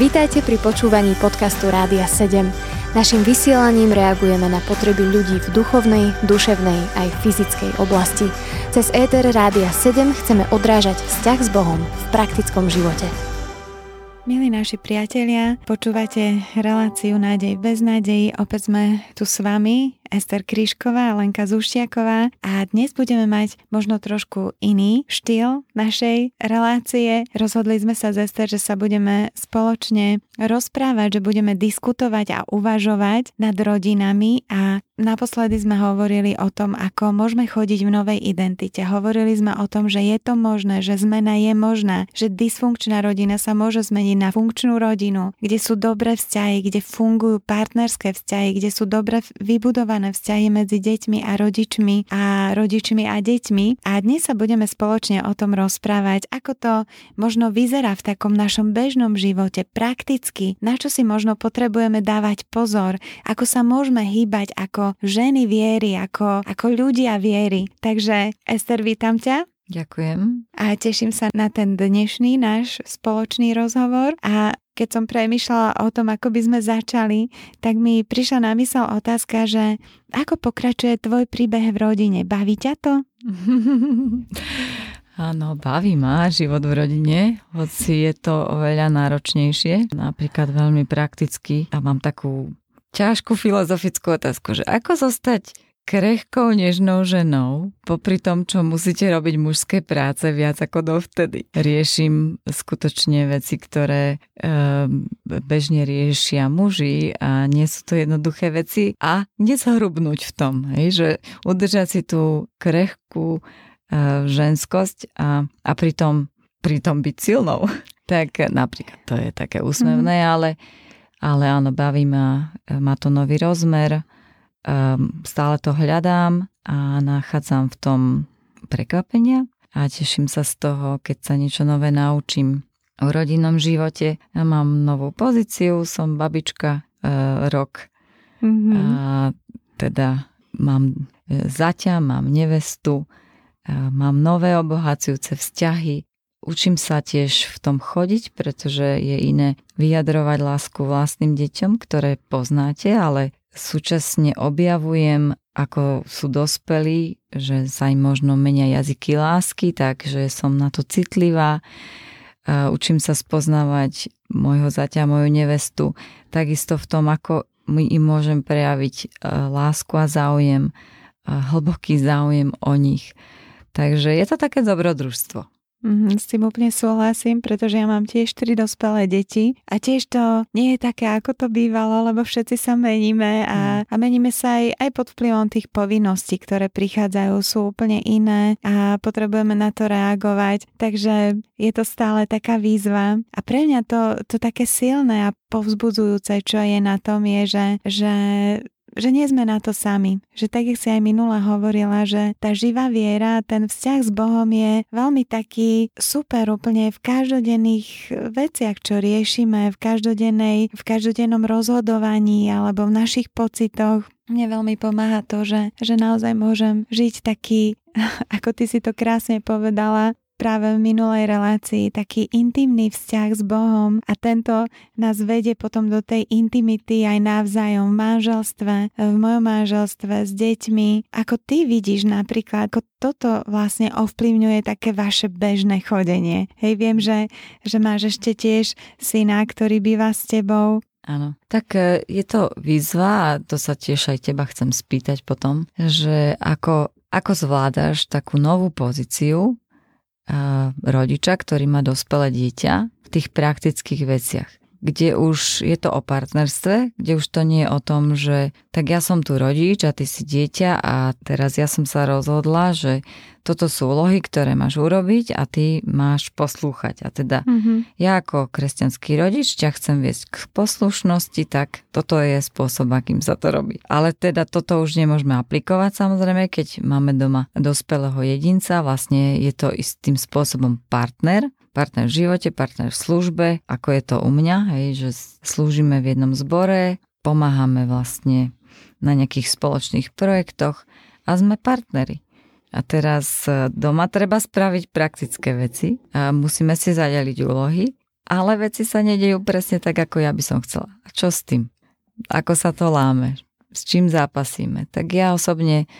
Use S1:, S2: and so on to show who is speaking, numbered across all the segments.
S1: Vítajte pri počúvaní podcastu Rádia 7. Naším vysielaním reagujeme na potreby ľudí v duchovnej, duševnej aj fyzickej oblasti. Cez ETR Rádia 7 chceme odrážať vzťah s Bohom v praktickom živote.
S2: Milí naši priatelia, počúvate reláciu Nádej bez nádejí. Opäť sme tu s vami Ester Kryšková Lenka Zuštiaková a dnes budeme mať možno trošku iný štýl našej relácie. Rozhodli sme sa z Ester, že sa budeme spoločne rozprávať, že budeme diskutovať a uvažovať nad rodinami a naposledy sme hovorili o tom, ako môžeme chodiť v novej identite. Hovorili sme o tom, že je to možné, že zmena je možná, že dysfunkčná rodina sa môže zmeniť na funkčnú rodinu, kde sú dobré vzťahy, kde fungujú partnerské vzťahy, kde sú dobre vybudované komplikované vzťahy medzi deťmi a rodičmi a rodičmi a deťmi. A dnes sa budeme spoločne o tom rozprávať, ako to možno vyzerá v takom našom bežnom živote, prakticky, na čo si možno potrebujeme dávať pozor, ako sa môžeme hýbať ako ženy viery, ako, ako ľudia viery. Takže Ester, vítam ťa.
S3: Ďakujem.
S2: A teším sa na ten dnešný náš spoločný rozhovor a keď som premyšľala o tom, ako by sme začali, tak mi prišla na mysel otázka, že ako pokračuje tvoj príbeh v rodine? Baví ťa to?
S3: Áno, baví ma život v rodine, hoci je to oveľa náročnejšie, napríklad veľmi prakticky a mám takú ťažkú filozofickú otázku, že ako zostať krehkou, nežnou ženou, popri tom, čo musíte robiť mužské práce viac ako dovtedy. Riešim skutočne veci, ktoré e, bežne riešia muži a nie sú to jednoduché veci a nezhrubnúť v tom, hej, že udržať si tú krehkú e, ženskosť a, a pritom, pritom byť silnou. tak napríklad to je také úsmevné, mm. ale, ale áno, baví ma, má to nový rozmer um, stále to hľadám a nachádzam v tom prekvapenia a teším sa z toho, keď sa niečo nové naučím o rodinnom živote. Ja mám novú pozíciu, som babička uh, rok mm-hmm. a teda mám e, zaťa, mám nevestu, mám nové obohacujúce vzťahy, Učím sa tiež v tom chodiť, pretože je iné vyjadrovať lásku vlastným deťom, ktoré poznáte, ale súčasne objavujem, ako sú dospelí, že sa im možno menia jazyky lásky, takže som na to citlivá. Učím sa spoznávať môjho zaťa, moju nevestu, takisto v tom, ako im môžem prejaviť e, lásku a záujem, hlboký záujem o nich. Takže je to také dobrodružstvo.
S2: Mm, s tým úplne súhlasím, pretože ja mám tiež tri dospelé deti a tiež to nie je také, ako to bývalo, lebo všetci sa meníme a, mm. a meníme sa aj, aj pod vplyvom tých povinností, ktoré prichádzajú, sú úplne iné a potrebujeme na to reagovať. Takže je to stále taká výzva. A pre mňa to, to také silné a povzbudzujúce, čo je na tom, je, že, že že nie sme na to sami. Že tak, jak si aj minula hovorila, že tá živá viera, ten vzťah s Bohom je veľmi taký super úplne v každodenných veciach, čo riešime, v každodennej, v každodennom rozhodovaní alebo v našich pocitoch. Mne veľmi pomáha to, že, že naozaj môžem žiť taký, ako ty si to krásne povedala, práve v minulej relácii taký intimný vzťah s Bohom a tento nás vedie potom do tej intimity aj navzájom v manželstve, v mojom manželstve s deťmi. Ako ty vidíš napríklad, ako toto vlastne ovplyvňuje také vaše bežné chodenie. Hej, viem, že, že máš ešte tiež syna, ktorý býva s tebou.
S3: Áno, tak e, je to výzva a to sa tiež aj teba chcem spýtať potom, že ako, ako zvládaš takú novú pozíciu rodiča, ktorý má dospelé dieťa v tých praktických veciach kde už je to o partnerstve, kde už to nie je o tom, že tak ja som tu rodič a ty si dieťa a teraz ja som sa rozhodla, že toto sú úlohy, ktoré máš urobiť a ty máš poslúchať. A teda mm-hmm. ja ako kresťanský rodič ťa chcem viesť k poslušnosti, tak toto je spôsob, akým sa to robí. Ale teda toto už nemôžeme aplikovať samozrejme, keď máme doma dospelého jedinca, vlastne je to istým spôsobom partner, partner v živote, partner v službe, ako je to u mňa, hej, že slúžime v jednom zbore, pomáhame vlastne na nejakých spoločných projektoch a sme partneri. A teraz e, doma treba spraviť praktické veci a musíme si zadeliť úlohy ale veci sa nedejú presne tak, ako ja by som chcela. A čo s tým? Ako sa to láme? S čím zápasíme? Tak ja osobne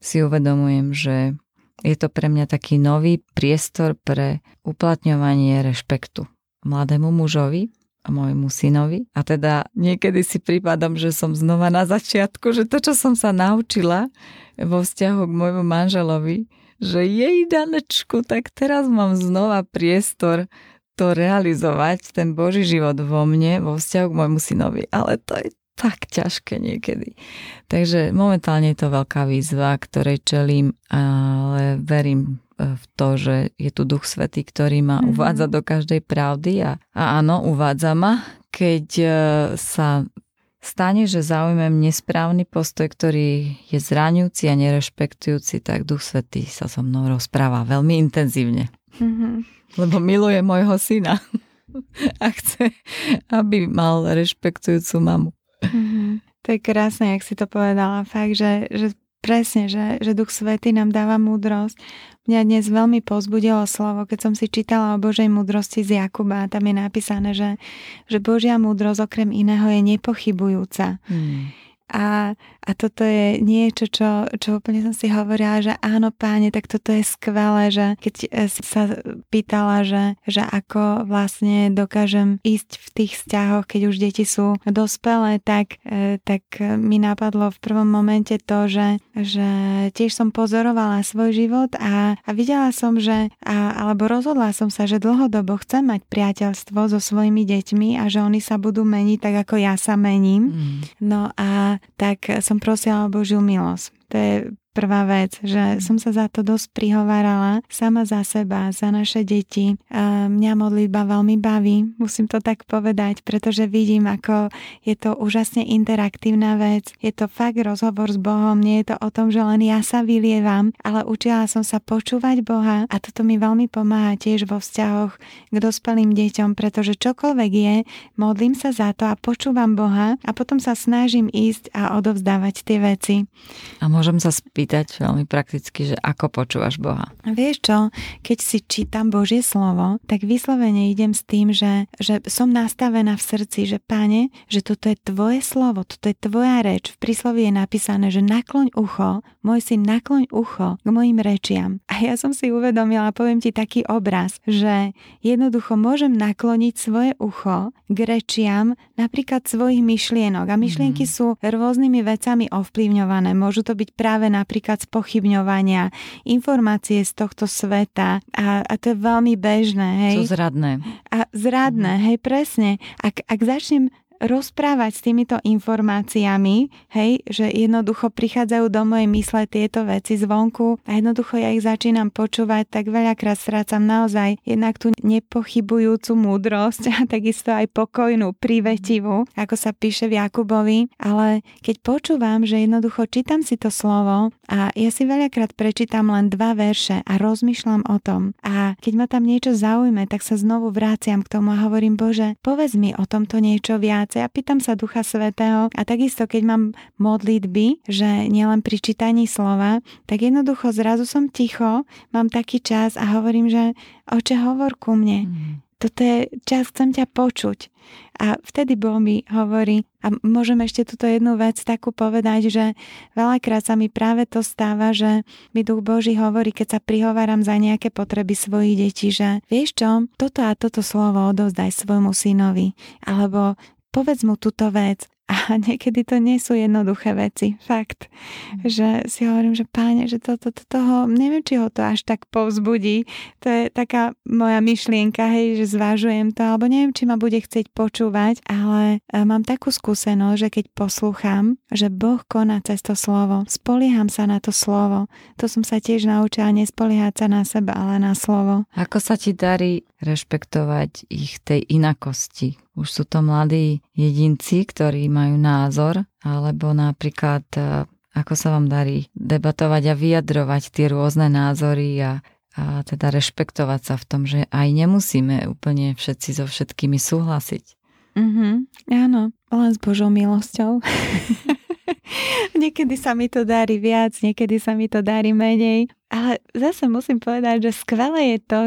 S3: si uvedomujem, že je to pre mňa taký nový priestor pre uplatňovanie rešpektu mladému mužovi a môjmu synovi. A teda niekedy si prípadom, že som znova na začiatku, že to, čo som sa naučila vo vzťahu k môjmu manželovi, že jej danečku, tak teraz mám znova priestor to realizovať, ten Boží život vo mne, vo vzťahu k môjmu synovi. Ale to je tak ťažké niekedy. Takže momentálne je to veľká výzva, ktorej čelím, ale verím e, v to, že je tu Duch Svetý, ktorý ma mm-hmm. uvádza do každej pravdy a, a áno, uvádza ma, keď e, sa stane, že zaujmem nesprávny postoj, ktorý je zraňujúci a nerešpektujúci, tak Duch Svetý sa so mnou rozpráva veľmi intenzívne. Mm-hmm lebo miluje môjho syna a chce, aby mal rešpektujúcu mamu.
S2: Mm-hmm. To je krásne, jak si to povedala. Fakt, že, že presne, že, že Duch Svety nám dáva múdrosť. Mňa dnes veľmi pozbudilo slovo, keď som si čítala o Božej múdrosti z Jakuba. Tam je napísané, že, že Božia múdrosť okrem iného je nepochybujúca. Hmm. A, a toto je niečo, čo, čo úplne som si hovorila, že áno páne, tak toto je skvelé, že keď e, sa pýtala, že, že ako vlastne dokážem ísť v tých vzťahoch, keď už deti sú dospelé, tak, e, tak mi napadlo v prvom momente to, že, že tiež som pozorovala svoj život a, a videla som, že a, alebo rozhodla som sa, že dlhodobo chcem mať priateľstvo so svojimi deťmi a že oni sa budú meniť tak, ako ja sa mením. Mm. No a tak som prosila o Božiu milosť. To je prvá vec, že som sa za to dosť prihovárala sama za seba, za naše deti. Mňa modlitba veľmi baví, musím to tak povedať, pretože vidím, ako je to úžasne interaktívna vec. Je to fakt rozhovor s Bohom, nie je to o tom, že len ja sa vylievam, ale učila som sa počúvať Boha a toto mi veľmi pomáha tiež vo vzťahoch k dospelým deťom, pretože čokoľvek je, modlím sa za to a počúvam Boha a potom sa snažím ísť a odovzdávať tie veci.
S3: A môžem sa spýtať, spýtať veľmi prakticky, že ako počúvaš Boha.
S2: Vieš čo, keď si čítam Božie slovo, tak vyslovene idem s tým, že, že som nastavená v srdci, že páne, že toto je tvoje slovo, toto je tvoja reč. V príslovi je napísané, že nakloň ucho, môj syn, nakloň ucho k mojim rečiam. A ja som si uvedomila, poviem ti taký obraz, že jednoducho môžem nakloniť svoje ucho k rečiam napríklad svojich myšlienok. A myšlienky mm. sú rôznymi vecami ovplyvňované. Môžu to byť práve napríklad napríklad spochybňovania, informácie z tohto sveta a, a to je veľmi bežné. Hej.
S3: Sú zradné.
S2: A zradné, mm. hej, presne. Ak, ak začnem rozprávať s týmito informáciami, hej, že jednoducho prichádzajú do mojej mysle tieto veci zvonku a jednoducho ja ich začínam počúvať, tak veľakrát strácam naozaj jednak tú nepochybujúcu múdrosť a takisto aj pokojnú, privetivú, ako sa píše v Jakubovi, ale keď počúvam, že jednoducho čítam si to slovo a ja si veľakrát prečítam len dva verše a rozmýšľam o tom a keď ma tam niečo zaujme, tak sa znovu vraciam k tomu a hovorím, Bože, povedz mi o tomto niečo viac, práce. Ja pýtam sa Ducha Svetého a takisto, keď mám modlitby, že nielen pri čítaní slova, tak jednoducho zrazu som ticho, mám taký čas a hovorím, že oče, hovor ku mne. Mm. Toto je čas, chcem ťa počuť. A vtedy Boh mi hovorí, a môžem ešte túto jednu vec takú povedať, že veľakrát sa mi práve to stáva, že mi Duch Boží hovorí, keď sa prihováram za nejaké potreby svojich detí, že vieš čo, toto a toto slovo odovzdaj svojmu synovi, alebo povedz mu túto vec. A niekedy to nie sú jednoduché veci, fakt. Mm. Že si hovorím, že páne, že toto, to, toho, neviem, či ho to až tak povzbudí. To je taká moja myšlienka, hej, že zvážujem to, alebo neviem, či ma bude chcieť počúvať, ale e, mám takú skúsenosť, že keď poslúcham, že Boh koná cez to slovo, spolieham sa na to slovo. To som sa tiež naučila nespoliehať sa na seba, ale na slovo.
S3: Ako sa ti darí rešpektovať ich tej inakosti, už sú to mladí jedinci, ktorí majú názor, alebo napríklad e, ako sa vám darí debatovať a vyjadrovať tie rôzne názory a, a teda rešpektovať sa v tom, že aj nemusíme úplne všetci so všetkými súhlasiť.
S2: Mm-hmm, áno, len s Božou milosťou. niekedy sa mi to darí viac, niekedy sa mi to darí menej. Ale zase musím povedať, že skvelé je to,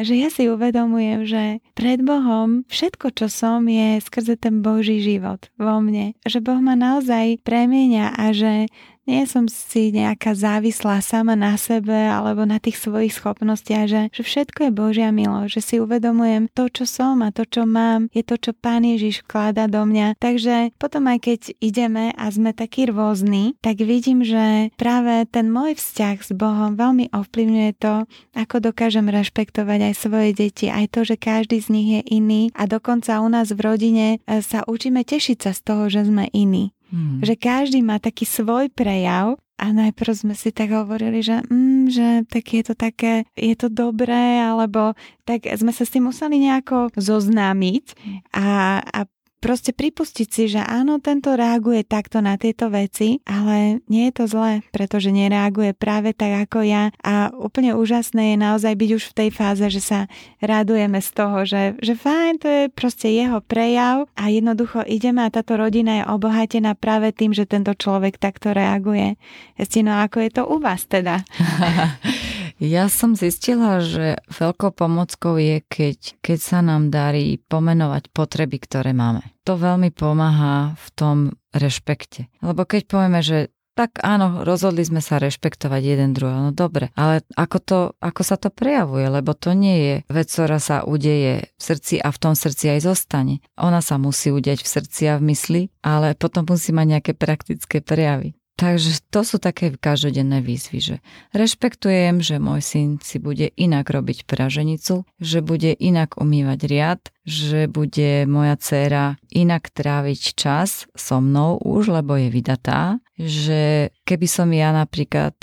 S2: že ja si uvedomujem, že pred Bohom všetko, čo som, je skrze ten Boží život vo mne. Že Boh ma naozaj premieňa a že nie som si nejaká závislá sama na sebe alebo na tých svojich schopnostiach, že, že všetko je Božia milo, že si uvedomujem to, čo som a to, čo mám, je to, čo Pán Ježiš vkláda do mňa. Takže potom aj keď ideme a sme takí rôzni, tak vidím, že práve ten môj vzťah s Bohom veľmi ovplyvňuje to, ako dokážem rešpektovať aj svoje deti, aj to, že každý z nich je iný a dokonca u nás v rodine e, sa učíme tešiť sa z toho, že sme iní. Hmm. Že každý má taký svoj prejav a najprv sme si tak hovorili, že, mm, že tak je to také, je to dobré, alebo tak sme sa s tým museli nejako zoznámiť a, a proste pripustiť si, že áno, tento reaguje takto na tieto veci, ale nie je to zlé, pretože nereaguje práve tak ako ja a úplne úžasné je naozaj byť už v tej fáze, že sa radujeme z toho, že, že fajn, to je proste jeho prejav a jednoducho ideme a táto rodina je obohatená práve tým, že tento človek takto reaguje. Estino, ako je to u vás teda?
S3: Ja som zistila, že veľkou pomockou je, keď, keď sa nám darí pomenovať potreby, ktoré máme. To veľmi pomáha v tom rešpekte. Lebo keď povieme, že tak áno, rozhodli sme sa rešpektovať jeden druhého, no dobre, ale ako, to, ako sa to prejavuje, lebo to nie je vec, ktorá sa udeje v srdci a v tom srdci aj zostane. Ona sa musí udeť v srdci a v mysli, ale potom musí mať nejaké praktické prejavy. Takže to sú také každodenné výzvy, že rešpektujem, že môj syn si bude inak robiť praženicu, že bude inak umývať riad, že bude moja dcéra inak tráviť čas so mnou už, lebo je vydatá, že keby som ja napríklad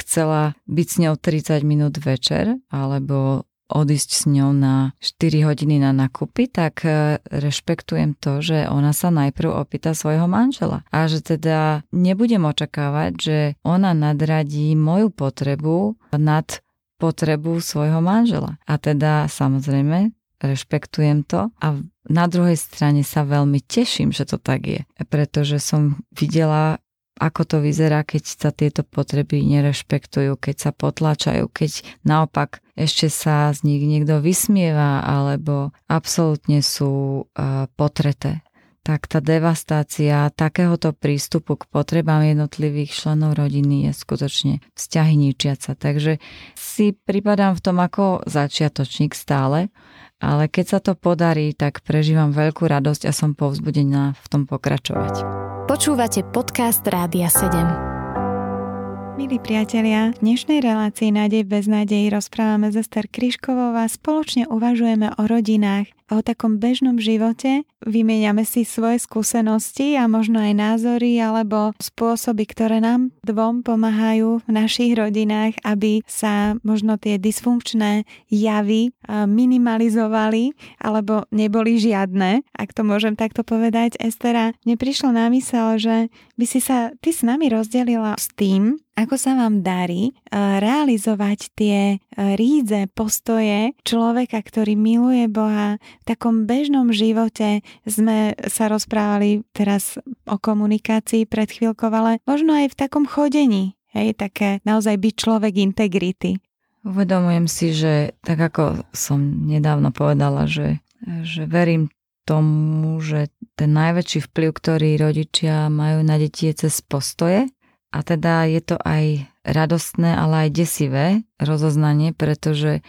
S3: chcela byť s ňou 30 minút večer, alebo odísť s ňou na 4 hodiny na nakupy, tak e, rešpektujem to, že ona sa najprv opýta svojho manžela. A že teda nebudem očakávať, že ona nadradí moju potrebu nad potrebu svojho manžela. A teda samozrejme rešpektujem to a na druhej strane sa veľmi teším, že to tak je, pretože som videla ako to vyzerá, keď sa tieto potreby nerešpektujú, keď sa potlačajú, keď naopak ešte sa z nich niekto vysmieva alebo absolútne sú uh, potreté tak tá devastácia takéhoto prístupu k potrebám jednotlivých členov rodiny je skutočne vzťahy ničiaca. Takže si pripadám v tom ako začiatočník stále, ale keď sa to podarí, tak prežívam veľkú radosť a som povzbudená v tom pokračovať.
S1: Počúvate podcast Rádia 7.
S2: Milí priatelia, v dnešnej relácii Nádej bez nádejí rozprávame s Ester Kryškovou a spoločne uvažujeme o rodinách o takom bežnom živote. Vymieňame si svoje skúsenosti a možno aj názory alebo spôsoby, ktoré nám dvom pomáhajú v našich rodinách, aby sa možno tie dysfunkčné javy minimalizovali alebo neboli žiadne, ak to môžem takto povedať. Estera, mne na mysel, že by si sa ty s nami rozdelila s tým, ako sa vám darí realizovať tie rídze postoje človeka, ktorý miluje Boha. V takom bežnom živote sme sa rozprávali teraz o komunikácii pred chvíľkou, ale možno aj v takom chodení. Hej, také naozaj byť človek integrity.
S3: Uvedomujem si, že tak ako som nedávno povedala, že, že verím tomu, že ten najväčší vplyv, ktorý rodičia majú na deti je cez postoje a teda je to aj radostné, ale aj desivé rozoznanie, pretože,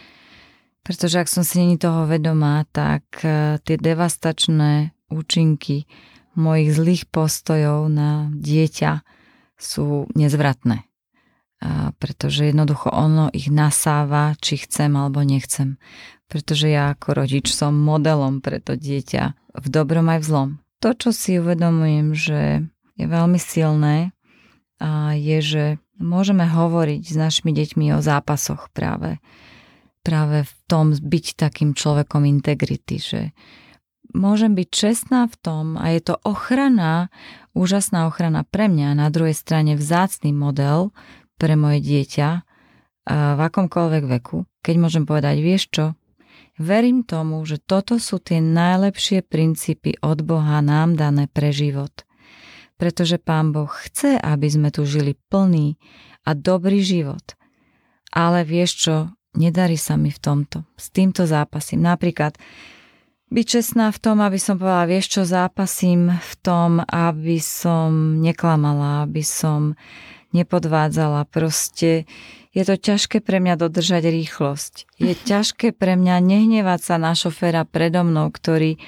S3: pretože ak som si není toho vedomá, tak e, tie devastačné účinky mojich zlých postojov na dieťa sú nezvratné. A pretože jednoducho ono ich nasáva, či chcem alebo nechcem. Pretože ja ako rodič som modelom pre to dieťa v dobrom aj v zlom. To, čo si uvedomujem, že je veľmi silné, je, že môžeme hovoriť s našimi deťmi o zápasoch práve. Práve v tom byť takým človekom integrity, že môžem byť čestná v tom a je to ochrana, úžasná ochrana pre mňa, na druhej strane vzácný model pre moje dieťa v akomkoľvek veku, keď môžem povedať, vieš čo, verím tomu, že toto sú tie najlepšie princípy od Boha nám dané pre život pretože Pán Boh chce, aby sme tu žili plný a dobrý život. Ale vieš čo, nedarí sa mi v tomto. S týmto zápasím. Napríklad byť čestná v tom, aby som povedala, vieš čo, zápasím v tom, aby som neklamala, aby som nepodvádzala. Proste je to ťažké pre mňa dodržať rýchlosť. Je ťažké pre mňa nehnevať sa na šoféra predo mnou, ktorý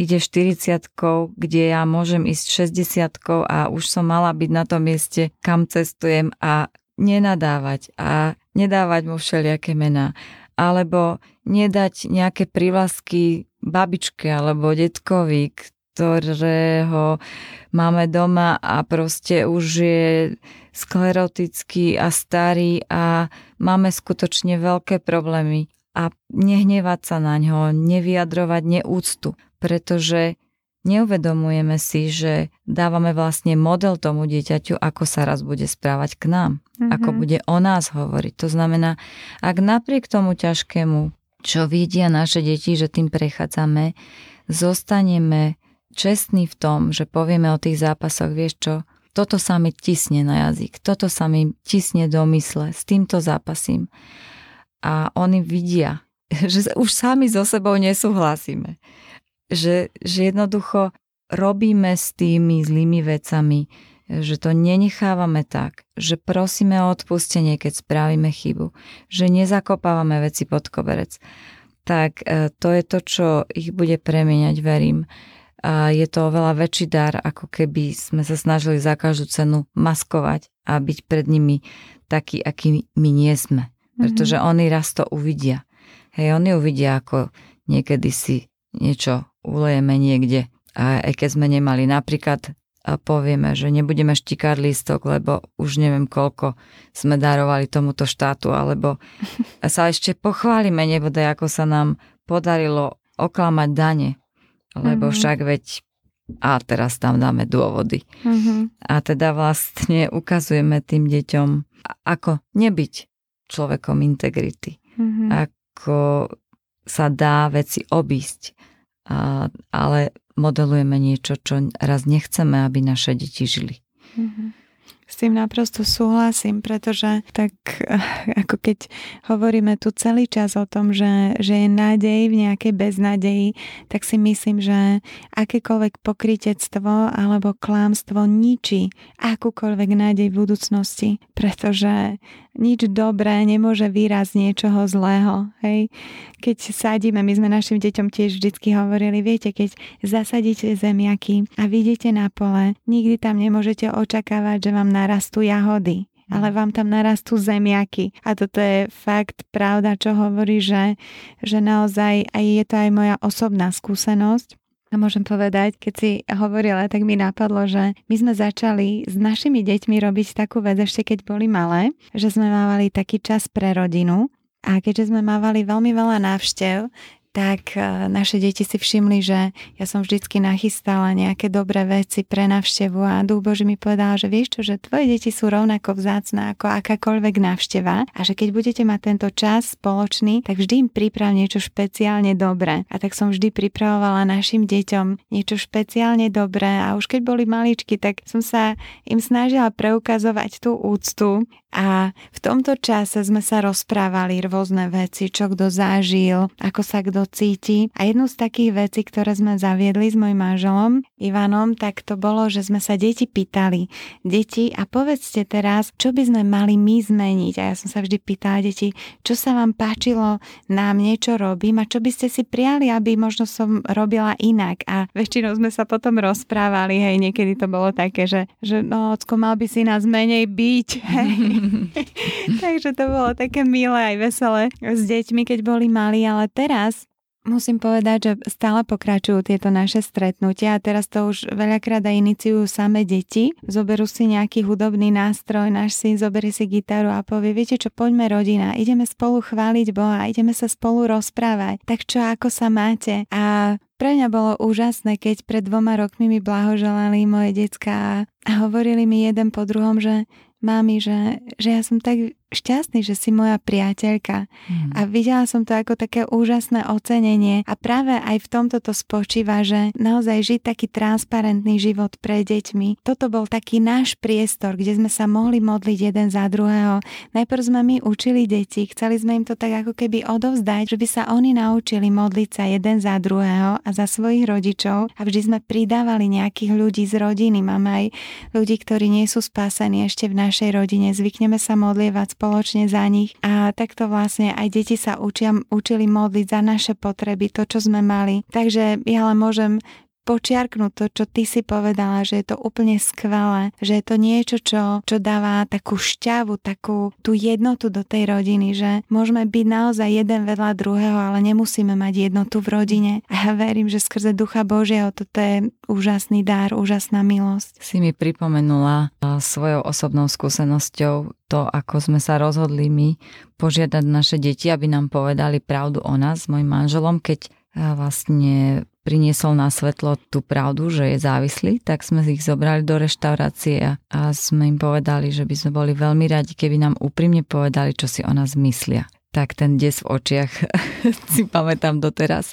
S3: ide 40 kde ja môžem ísť 60 a už som mala byť na tom mieste, kam cestujem a nenadávať a nedávať mu všelijaké mená. Alebo nedať nejaké privlasky babičke alebo detkovi, ktorého máme doma a proste už je sklerotický a starý a máme skutočne veľké problémy a nehnevať sa na ňo, nevyjadrovať neúctu, pretože neuvedomujeme si, že dávame vlastne model tomu dieťaťu, ako sa raz bude správať k nám, mm-hmm. ako bude o nás hovoriť. To znamená, ak napriek tomu ťažkému, čo vidia naše deti, že tým prechádzame, zostaneme čestní v tom, že povieme o tých zápasoch, vieš čo, toto sa mi tisne na jazyk, toto sa mi tisne do mysle, s týmto zápasím. A oni vidia, že už sami so sebou nesúhlasíme. Že, že jednoducho robíme s tými zlými vecami, že to nenechávame tak, že prosíme o odpustenie, keď spravíme chybu, že nezakopávame veci pod koberec. Tak e, to je to, čo ich bude premieňať, verím a je to oveľa väčší dar, ako keby sme sa snažili za každú cenu maskovať a byť pred nimi taký, aký my nie sme. Pretože mm-hmm. oni raz to uvidia. Hej, oni uvidia, ako niekedy si niečo ulejeme niekde. A aj keď sme nemali napríklad a povieme, že nebudeme štikať lístok, lebo už neviem koľko sme darovali tomuto štátu, alebo sa ešte pochválime nebodaj, ako sa nám podarilo oklamať dane lebo mm-hmm. však veď a teraz tam dáme dôvody. Mm-hmm. A teda vlastne ukazujeme tým deťom, ako nebyť človekom integrity. Mm-hmm. Ako sa dá veci obísť. A, ale modelujeme niečo, čo raz nechceme, aby naše deti žili. Mm-hmm.
S2: S tým naprosto súhlasím, pretože tak ako keď hovoríme tu celý čas o tom, že, že je nádej v nejakej beznadeji, tak si myslím, že akékoľvek pokritectvo alebo klámstvo ničí akúkoľvek nádej v budúcnosti, pretože nič dobré nemôže výraz niečoho zlého. Hej? Keď sadíme, my sme našim deťom tiež vždycky hovorili, viete, keď zasadíte zemiaky a vidíte na pole, nikdy tam nemôžete očakávať, že vám narastú jahody ale vám tam narastú zemiaky. A toto je fakt pravda, čo hovorí, že, že naozaj aj je to aj moja osobná skúsenosť, a môžem povedať, keď si hovorila, tak mi napadlo, že my sme začali s našimi deťmi robiť takú vec ešte keď boli malé, že sme mávali taký čas pre rodinu. A keďže sme mávali veľmi veľa návštev, tak e, naše deti si všimli, že ja som vždycky nachystala nejaké dobré veci pre navštevu a Duch Boží mi povedal, že vieš čo, že tvoje deti sú rovnako vzácne ako akákoľvek návšteva a že keď budete mať tento čas spoločný, tak vždy im priprav niečo špeciálne dobré. A tak som vždy pripravovala našim deťom niečo špeciálne dobré a už keď boli maličky, tak som sa im snažila preukazovať tú úctu a v tomto čase sme sa rozprávali rôzne veci, čo kto zažil, ako sa kto cíti. A jednu z takých vecí, ktoré sme zaviedli s mojim manželom Ivanom, tak to bolo, že sme sa deti pýtali. Deti, a povedzte teraz, čo by sme mali my zmeniť. A ja som sa vždy pýtala deti, čo sa vám páčilo na mne, čo robím a čo by ste si prijali, aby možno som robila inak. A väčšinou sme sa potom rozprávali, hej, niekedy to bolo také, že, že no, ocko, mal by si nás menej byť, hej. Takže to bolo také milé aj veselé s deťmi, keď boli malí, ale teraz Musím povedať, že stále pokračujú tieto naše stretnutia a teraz to už veľakrát aj iniciujú same deti. Zoberú si nejaký hudobný nástroj, náš syn zoberie si gitaru a povie, viete čo, poďme rodina, ideme spolu chváliť Boha, ideme sa spolu rozprávať. Tak čo, ako sa máte? A pre mňa bolo úžasné, keď pred dvoma rokmi mi blahoželali moje decka a hovorili mi jeden po druhom, že mami, že, že ja som tak šťastný, že si moja priateľka. Mm. A videla som to ako také úžasné ocenenie a práve aj v tomto to spočíva, že naozaj žiť taký transparentný život pre deťmi. Toto bol taký náš priestor, kde sme sa mohli modliť jeden za druhého. Najprv sme my učili deti, chceli sme im to tak ako keby odovzdať, že by sa oni naučili modliť sa jeden za druhého a za svojich rodičov a vždy sme pridávali nejakých ľudí z rodiny. Máme aj ľudí, ktorí nie sú spásení ešte v našej rodine. Zvykneme sa modlievať spoločne za nich a takto vlastne aj deti sa učia, učili modliť za naše potreby, to, čo sme mali. Takže ja len môžem počiarknúť to, čo ty si povedala, že je to úplne skvelé, že je to niečo, čo, čo dáva takú šťavu, takú tú jednotu do tej rodiny, že môžeme byť naozaj jeden vedľa druhého, ale nemusíme mať jednotu v rodine. A ja verím, že skrze Ducha Božieho toto je úžasný dar, úžasná milosť.
S3: Si mi pripomenula svojou osobnou skúsenosťou to, ako sme sa rozhodli my požiadať naše deti, aby nám povedali pravdu o nás s mojim manželom, keď vlastne priniesol na svetlo tú pravdu, že je závislý, tak sme ich zobrali do reštaurácie a sme im povedali, že by sme boli veľmi radi, keby nám úprimne povedali, čo si o nás myslia tak ten des v očiach si pamätám doteraz.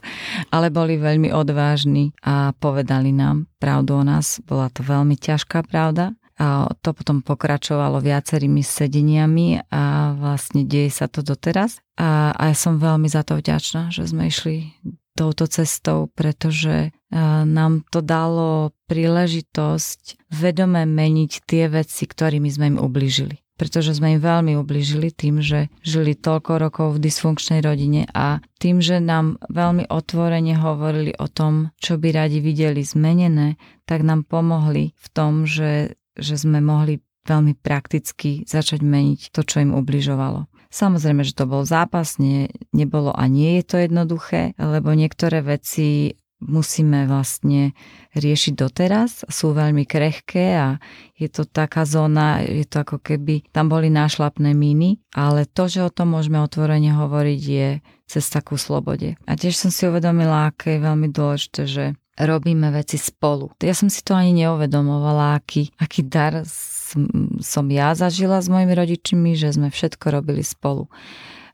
S3: Ale boli veľmi odvážni a povedali nám pravdu o nás. Bola to veľmi ťažká pravda. A to potom pokračovalo viacerými sedeniami a vlastne deje sa to doteraz. A, a ja som veľmi za to vďačná, že sme išli touto cestou, pretože nám to dalo príležitosť vedome meniť tie veci, ktorými sme im ubližili. Pretože sme im veľmi ubližili tým, že žili toľko rokov v dysfunkčnej rodine a tým, že nám veľmi otvorene hovorili o tom, čo by radi videli zmenené, tak nám pomohli v tom, že, že sme mohli veľmi prakticky začať meniť to, čo im ubližovalo. Samozrejme, že to bol zápas, nie, nebolo a nie je to jednoduché, lebo niektoré veci musíme vlastne riešiť doteraz, sú veľmi krehké a je to taká zóna, je to ako keby tam boli nášlapné míny, ale to, že o tom môžeme otvorene hovoriť, je cez takú slobode. A tiež som si uvedomila, aké je veľmi dôležité, že robíme veci spolu. Ja som si to ani neuvedomovala, aký, aký dar som ja zažila s mojimi rodičmi, že sme všetko robili spolu.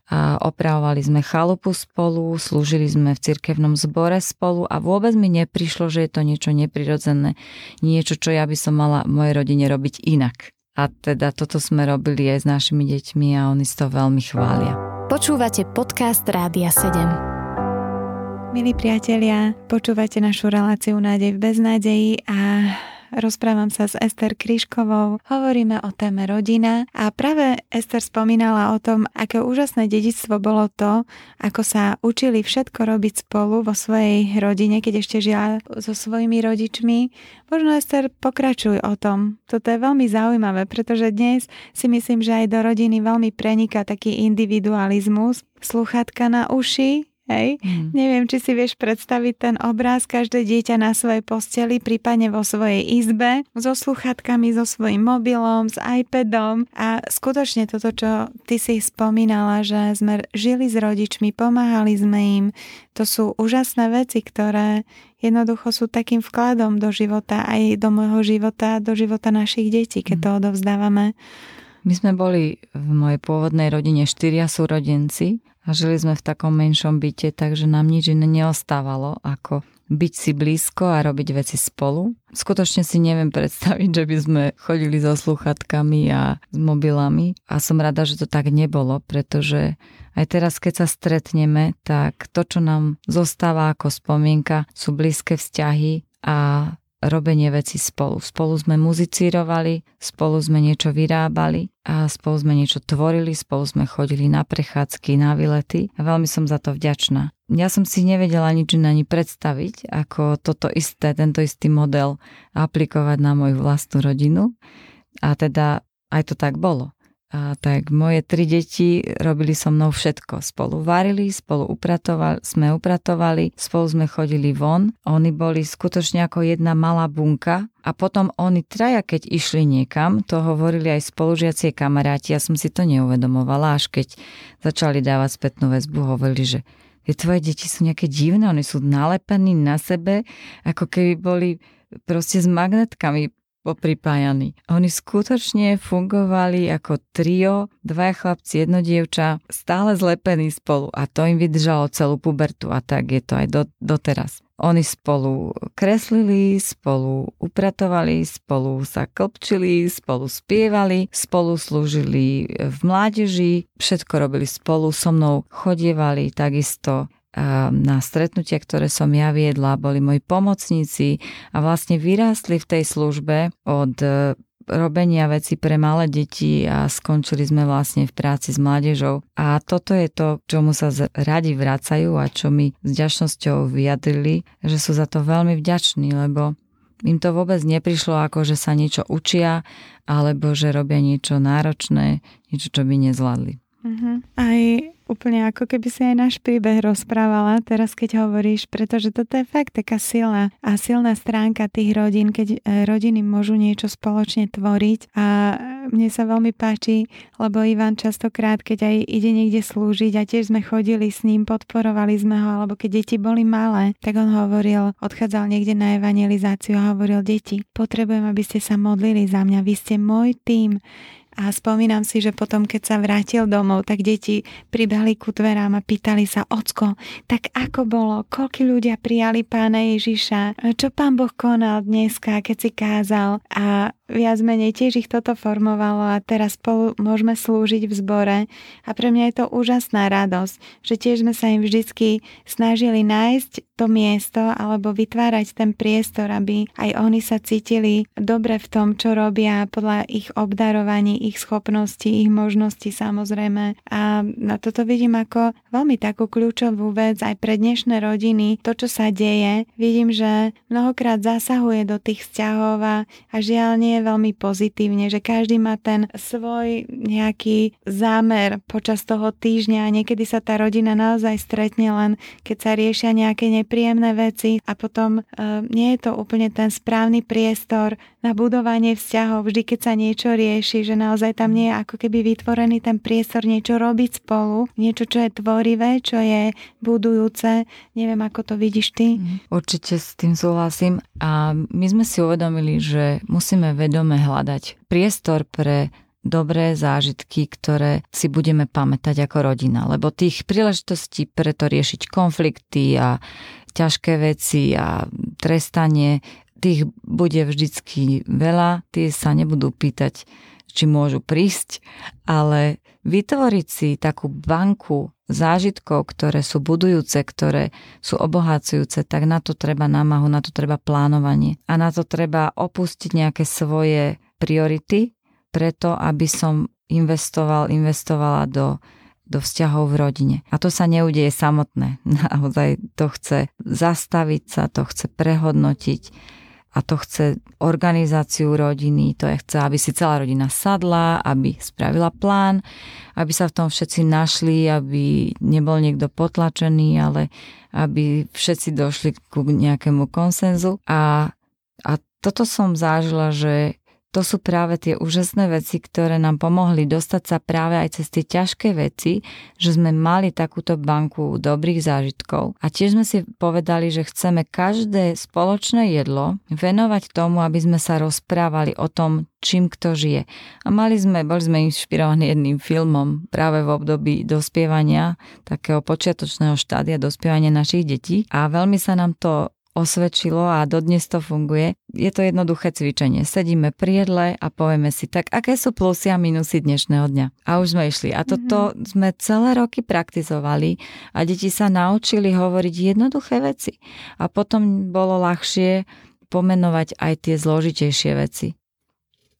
S3: A opravovali sme chalupu spolu, slúžili sme v cirkevnom zbore spolu a vôbec mi neprišlo, že je to niečo neprirodzené, niečo, čo ja by som mala mojej rodine robiť inak. A teda toto sme robili aj s našimi deťmi a oni si to veľmi chvália.
S1: Počúvate podcast Rádia 7.
S2: Milí priatelia, počúvate našu reláciu Nádej v beznádeji a Rozprávam sa s Ester Kryškovou, hovoríme o téme rodina a práve Ester spomínala o tom, aké úžasné dedictvo bolo to, ako sa učili všetko robiť spolu vo svojej rodine, keď ešte žila so svojimi rodičmi. Možno Ester pokračuj o tom. Toto je veľmi zaujímavé, pretože dnes si myslím, že aj do rodiny veľmi preniká taký individualizmus. Sluchatka na uši, Hej? Mm. Neviem, či si vieš predstaviť ten obraz, každé dieťa na svojej posteli, prípadne vo svojej izbe, so sluchatkami, so svojím mobilom, s iPadom a skutočne toto, čo ty si spomínala, že sme žili s rodičmi, pomáhali sme im, to sú úžasné veci, ktoré jednoducho sú takým vkladom do života, aj do môjho života, do života našich detí, keď mm. to odovzdávame.
S3: My sme boli v mojej pôvodnej rodine štyria súrodenci a žili sme v takom menšom byte, takže nám nič iné neostávalo, ako byť si blízko a robiť veci spolu. Skutočne si neviem predstaviť, že by sme chodili so sluchatkami a s mobilami a som rada, že to tak nebolo, pretože aj teraz, keď sa stretneme, tak to, čo nám zostáva ako spomienka, sú blízke vzťahy a robenie veci spolu. Spolu sme muzicírovali, spolu sme niečo vyrábali a spolu sme niečo tvorili, spolu sme chodili na prechádzky, na výlety a veľmi som za to vďačná. Ja som si nevedela nič ani predstaviť, ako toto isté, tento istý model aplikovať na moju vlastnú rodinu. A teda aj to tak bolo. A tak moje tri deti robili so mnou všetko. Spolu varili, spolu upratovali, sme upratovali, spolu sme chodili von. Oni boli skutočne ako jedna malá bunka. A potom oni traja, keď išli niekam, to hovorili aj spolužiacie kamaráti, ja som si to neuvedomovala, až keď začali dávať spätnú väzbu, hovorili, že tie tvoje deti sú nejaké divné, oni sú nalepení na sebe, ako keby boli proste s magnetkami popripájaní. Oni skutočne fungovali ako trio, dva chlapci, jedno dievča, stále zlepení spolu a to im vydržalo celú pubertu a tak je to aj do, doteraz. Oni spolu kreslili, spolu upratovali, spolu sa klpčili, spolu spievali, spolu slúžili v mládeži, všetko robili spolu, so mnou chodievali takisto na stretnutia, ktoré som ja viedla, boli moji pomocníci a vlastne vyrástli v tej službe od e, robenia veci pre malé deti a skončili sme vlastne v práci s mládežou. A toto je to, čomu sa radi vracajú a čo mi s ďačnosťou vyjadrili, že sú za to veľmi vďační, lebo im to vôbec neprišlo ako, že sa niečo učia, alebo že robia niečo náročné, niečo, čo by nezvládli.
S2: Uh-huh. Aj úplne ako keby si aj náš príbeh rozprávala teraz, keď hovoríš, pretože toto je fakt taká silná a silná stránka tých rodín, keď e, rodiny môžu niečo spoločne tvoriť. A mne sa veľmi páči, lebo Ivan častokrát, keď aj ide niekde slúžiť a tiež sme chodili s ním, podporovali sme ho, alebo keď deti boli malé, tak on hovoril, odchádzal niekde na evangelizáciu a hovoril, deti, potrebujem, aby ste sa modlili za mňa, vy ste môj tým, a spomínam si, že potom, keď sa vrátil domov, tak deti pribehli ku dverám a pýtali sa, ocko, tak ako bolo, koľko ľudia prijali pána Ježiša, čo pán Boh konal dneska, keď si kázal? A viac menej tiež ich toto formovalo a teraz spolu môžeme slúžiť v zbore a pre mňa je to úžasná radosť, že tiež sme sa im vždycky snažili nájsť to miesto alebo vytvárať ten priestor, aby aj oni sa cítili dobre v tom, čo robia podľa ich obdarovaní, ich schopností, ich možností samozrejme a na toto vidím ako veľmi takú kľúčovú vec aj pre dnešné rodiny. To, čo sa deje, vidím, že mnohokrát zasahuje do tých vzťahov a, a žiaľ nie je veľmi pozitívne, že každý má ten svoj nejaký zámer počas toho týždňa a niekedy sa tá rodina naozaj stretne len, keď sa riešia nejaké nepríjemné veci a potom e, nie je to úplne ten správny priestor na budovanie vzťahov, vždy keď sa niečo rieši, že naozaj tam nie je ako keby vytvorený ten priestor niečo robiť spolu, niečo, čo je tvorivé, čo je budujúce. Neviem, ako to vidíš ty.
S3: Určite s tým súhlasím a my sme si uvedomili, že musíme vedome hľadať priestor pre dobré zážitky, ktoré si budeme pamätať ako rodina. Lebo tých príležitostí preto riešiť konflikty a ťažké veci a trestanie, tých bude vždycky veľa. Tie sa nebudú pýtať, či môžu prísť, ale vytvoriť si takú banku zážitkov, ktoré sú budujúce, ktoré sú obohacujúce, tak na to treba námahu, na to treba plánovanie a na to treba opustiť nejaké svoje priority, preto aby som investoval, investovala do, do vzťahov v rodine. A to sa neudeje samotné. Naozaj to chce zastaviť sa, to chce prehodnotiť, a to chce organizáciu rodiny, to je chce, aby si celá rodina sadla, aby spravila plán, aby sa v tom všetci našli, aby nebol niekto potlačený, ale aby všetci došli ku nejakému konsenzu. A, a toto som zážila, že to sú práve tie úžasné veci, ktoré nám pomohli dostať sa práve aj cez tie ťažké veci, že sme mali takúto banku dobrých zážitkov a tiež sme si povedali, že chceme každé spoločné jedlo venovať tomu, aby sme sa rozprávali o tom, čím kto žije. A mali sme, boli sme inšpirovaní jedným filmom práve v období dospievania, takého počiatočného štádia dospievania našich detí a veľmi sa nám to osvedčilo a dodnes to funguje. Je to jednoduché cvičenie. Sedíme pri jedle a povieme si, tak aké sú plusy a minusy dnešného dňa. A už sme išli. A toto mm-hmm. sme celé roky praktizovali a deti sa naučili hovoriť jednoduché veci. A potom bolo ľahšie pomenovať aj tie zložitejšie veci.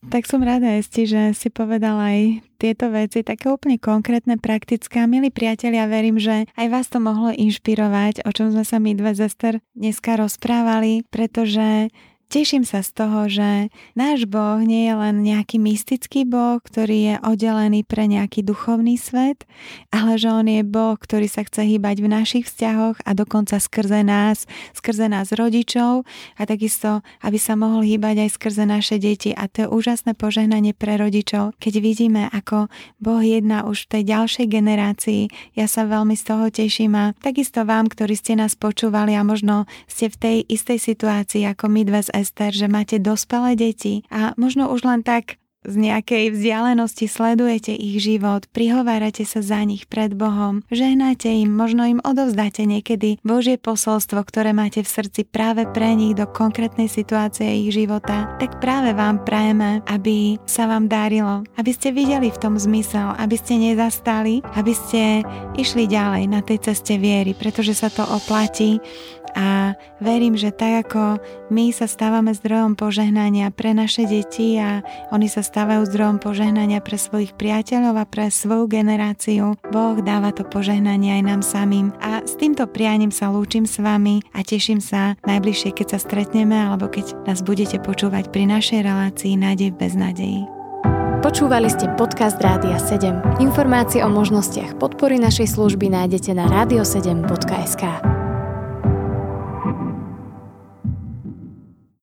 S2: Tak som rada, Esti, že si povedala aj tieto veci, také úplne konkrétne, praktické. Milí priatelia, verím, že aj vás to mohlo inšpirovať, o čom sme sa my dve zester dneska rozprávali, pretože Teším sa z toho, že náš Boh nie je len nejaký mystický Boh, ktorý je oddelený pre nejaký duchovný svet, ale že On je Boh, ktorý sa chce hýbať v našich vzťahoch a dokonca skrze nás, skrze nás rodičov a takisto, aby sa mohol hýbať aj skrze naše deti. A to je úžasné požehnanie pre rodičov, keď vidíme, ako Boh jedná už v tej ďalšej generácii. Ja sa veľmi z toho teším a takisto vám, ktorí ste nás počúvali a možno ste v tej istej situácii ako my dve Ester, že máte dospelé deti a možno už len tak z nejakej vzdialenosti sledujete ich život, prihovárate sa za nich pred Bohom, žehnáte im, možno im odovzdáte niekedy Božie posolstvo, ktoré máte v srdci práve pre nich do konkrétnej situácie ich života, tak práve vám prajeme, aby sa vám darilo, aby ste videli v tom zmysel, aby ste nezastali, aby ste išli ďalej na tej ceste viery, pretože sa to oplatí a verím, že tak ako my sa stávame zdrojom požehnania pre naše deti a oni sa stávajú zdrojom požehnania pre svojich priateľov a pre svoju generáciu, Boh dáva to požehnanie aj nám samým. A s týmto prianím sa lúčim s vami a teším sa najbližšie, keď sa stretneme alebo keď nás budete počúvať pri našej relácii Nádej bez nádeji.
S1: Počúvali ste podcast Rádia 7. Informácie o možnostiach podpory našej služby nájdete na radio7.sk.